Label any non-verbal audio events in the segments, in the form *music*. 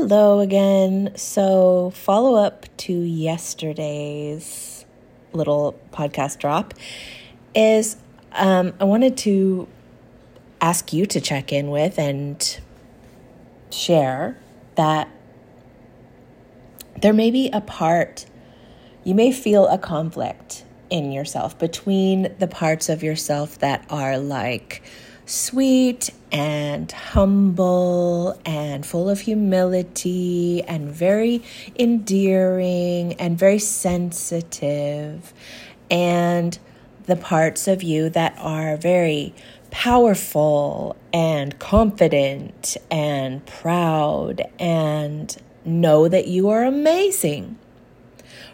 Hello again. So, follow up to yesterday's little podcast drop is um, I wanted to ask you to check in with and share that there may be a part, you may feel a conflict in yourself between the parts of yourself that are like, sweet and humble and full of humility and very endearing and very sensitive, and the parts of you that are very powerful and confident and proud and know that you are amazing,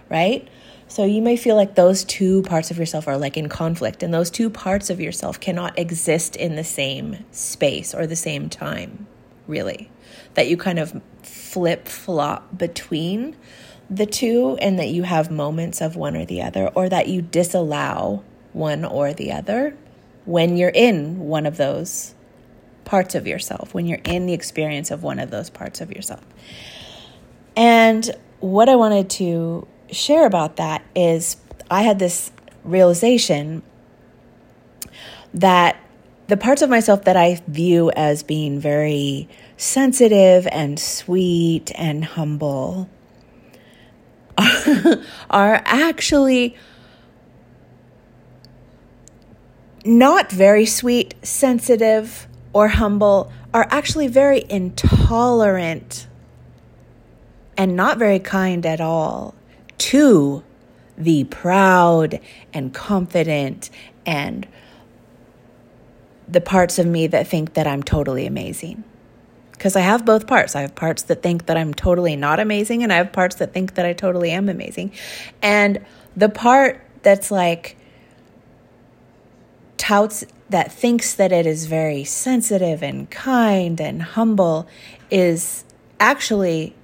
right? So you may feel like those two parts of yourself are like in conflict, and those two parts of yourself cannot exist in the same space or the same time, really. That you kind of flip flop between the two, and that you have moments of one or the other, or that you disallow one or the other when you're in one of those parts of yourself, when you're in the experience of one of those parts of yourself. And what I wanted to share about that is I had this realization that the parts of myself that I view as being very sensitive and sweet and humble *laughs* are, actually not very sweet, sensitive, or humble, are actually very intolerant and not very kind at all to the proud and confident and the parts of me that think that I'm totally amazing. Because I have both parts. I have parts that think that I'm totally not amazing, and I have parts that think that I totally am amazing. And the part that's like touts that thinks that it is very sensitive and kind and humble is actually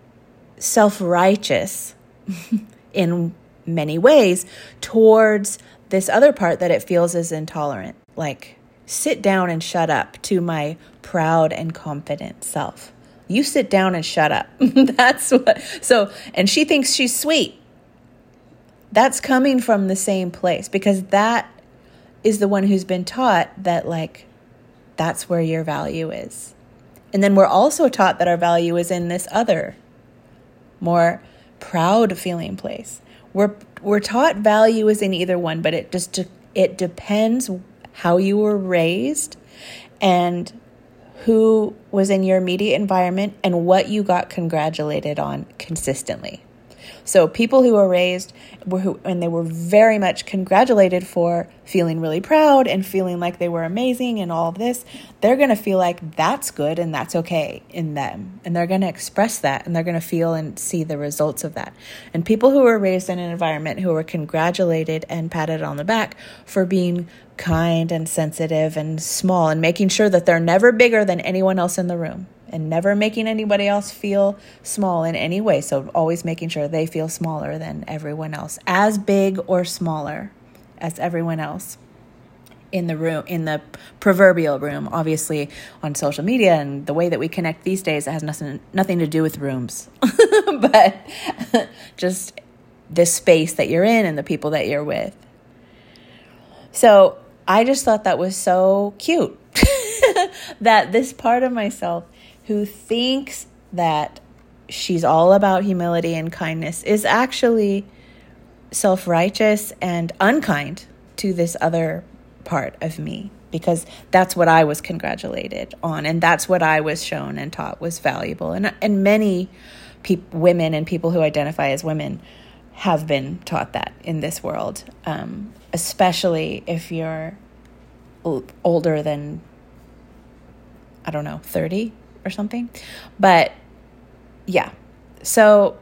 self righteous *laughs* in many ways towards this other part that it feels is intolerant. Like, sit down and shut up to my proud and confident self. You sit down and shut up. *laughs* That's what. So, and she thinks she's sweet. That's coming from the same place because that is the one who's been taught that, like, that's where your value is. And then we're also taught that our value is in this other, more proud feeling place. We're we're taught value is in either one, but it just it depends how you were raised and who was in your immediate environment and what you got congratulated on consistently. So people who were raised were and they were very much congratulated for feeling really proud and feeling like they were amazing and all of this, they're going to feel like that's good and that's okay in them. And they're going to express that and they're going to feel and see the results of that. And people who were raised in an environment who were congratulated and patted on the back for being kind and sensitive and small and making sure that they're never bigger than anyone else in the room and never making anybody else feel small in any way. So, always making sure they feel smaller than everyone else, as big or smaller as everyone else in the room in the proverbial room. Obviously on social media and the way that we connect these days it has nothing nothing to do with rooms. *laughs* But *laughs* just the space that you're in and the people that you're with. So i just thought that was so cute *laughs* that this part of myself who thinks that she's all about humility and kindness is actually self righteous and unkind to this other part of me because that's what I was congratulated on and that's what I was shown and taught was valuable. And and many women and people who identify as women have been taught that in this world, um, especially if you're older than, I don't know, 30 or something. But yeah, so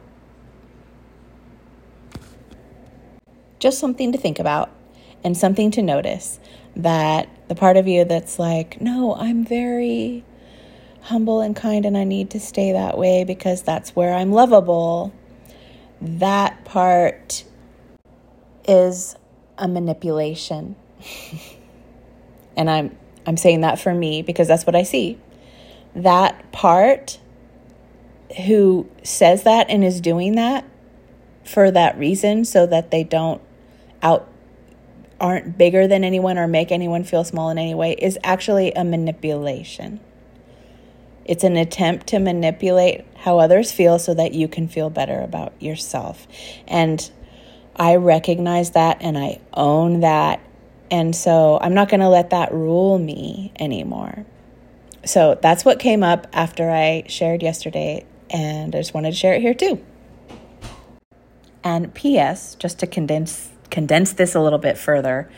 just something to think about and something to notice that the part of you that's like, no, I'm very humble and kind and I need to stay that way because that's where I'm lovable. That part is a manipulation. *laughs* and I'm I'm saying that for me because that's what I see. That part who says that and is doing that for that reason so that they don't out aren't bigger than anyone or make anyone feel small in any way is actually a manipulation. It's an attempt to manipulate how others feel so that you can feel better about yourself. And I recognize that and I own that. And so I'm not going to let that rule me anymore. So that's what came up after I shared yesterday. And I just wanted to share it here too. And P.S., just to condense condense this a little bit further.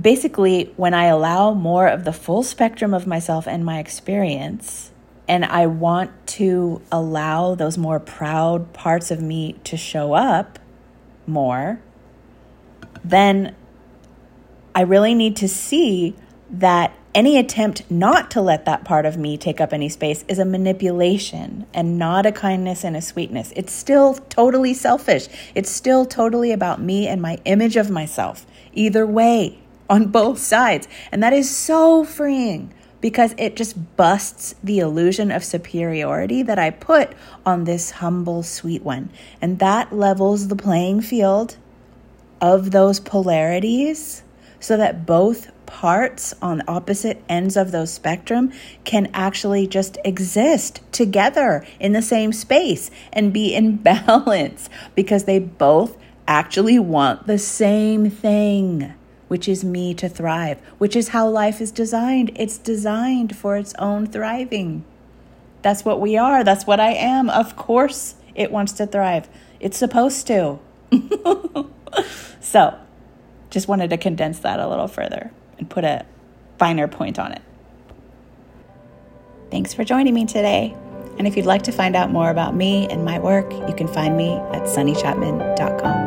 Basically, when I allow more of the full spectrum of myself and my experience, and I want to allow those more proud parts of me to show up more, then I really need to see that any attempt not to let that part of me take up any space is a manipulation and not a kindness and a sweetness. It's still totally selfish. It's still totally about me and my image of myself, either way, on both sides. And that is so freeing because it just busts the illusion of superiority that I put on this humble, sweet one. And that levels the playing field of those polarities so that both parts on opposite ends of those spectrum can actually just exist together in the same space and be in *laughs* balance because they both actually want the same thing which is me to thrive, which is how life is designed. It's designed for its own thriving. That's what we are. That's what I am. Of course, it wants to thrive. It's supposed to. *laughs* so, just wanted to condense that a little further and put a finer point on it. Thanks for joining me today. And if you'd like to find out more about me and my work, you can find me at sunnychapman.com.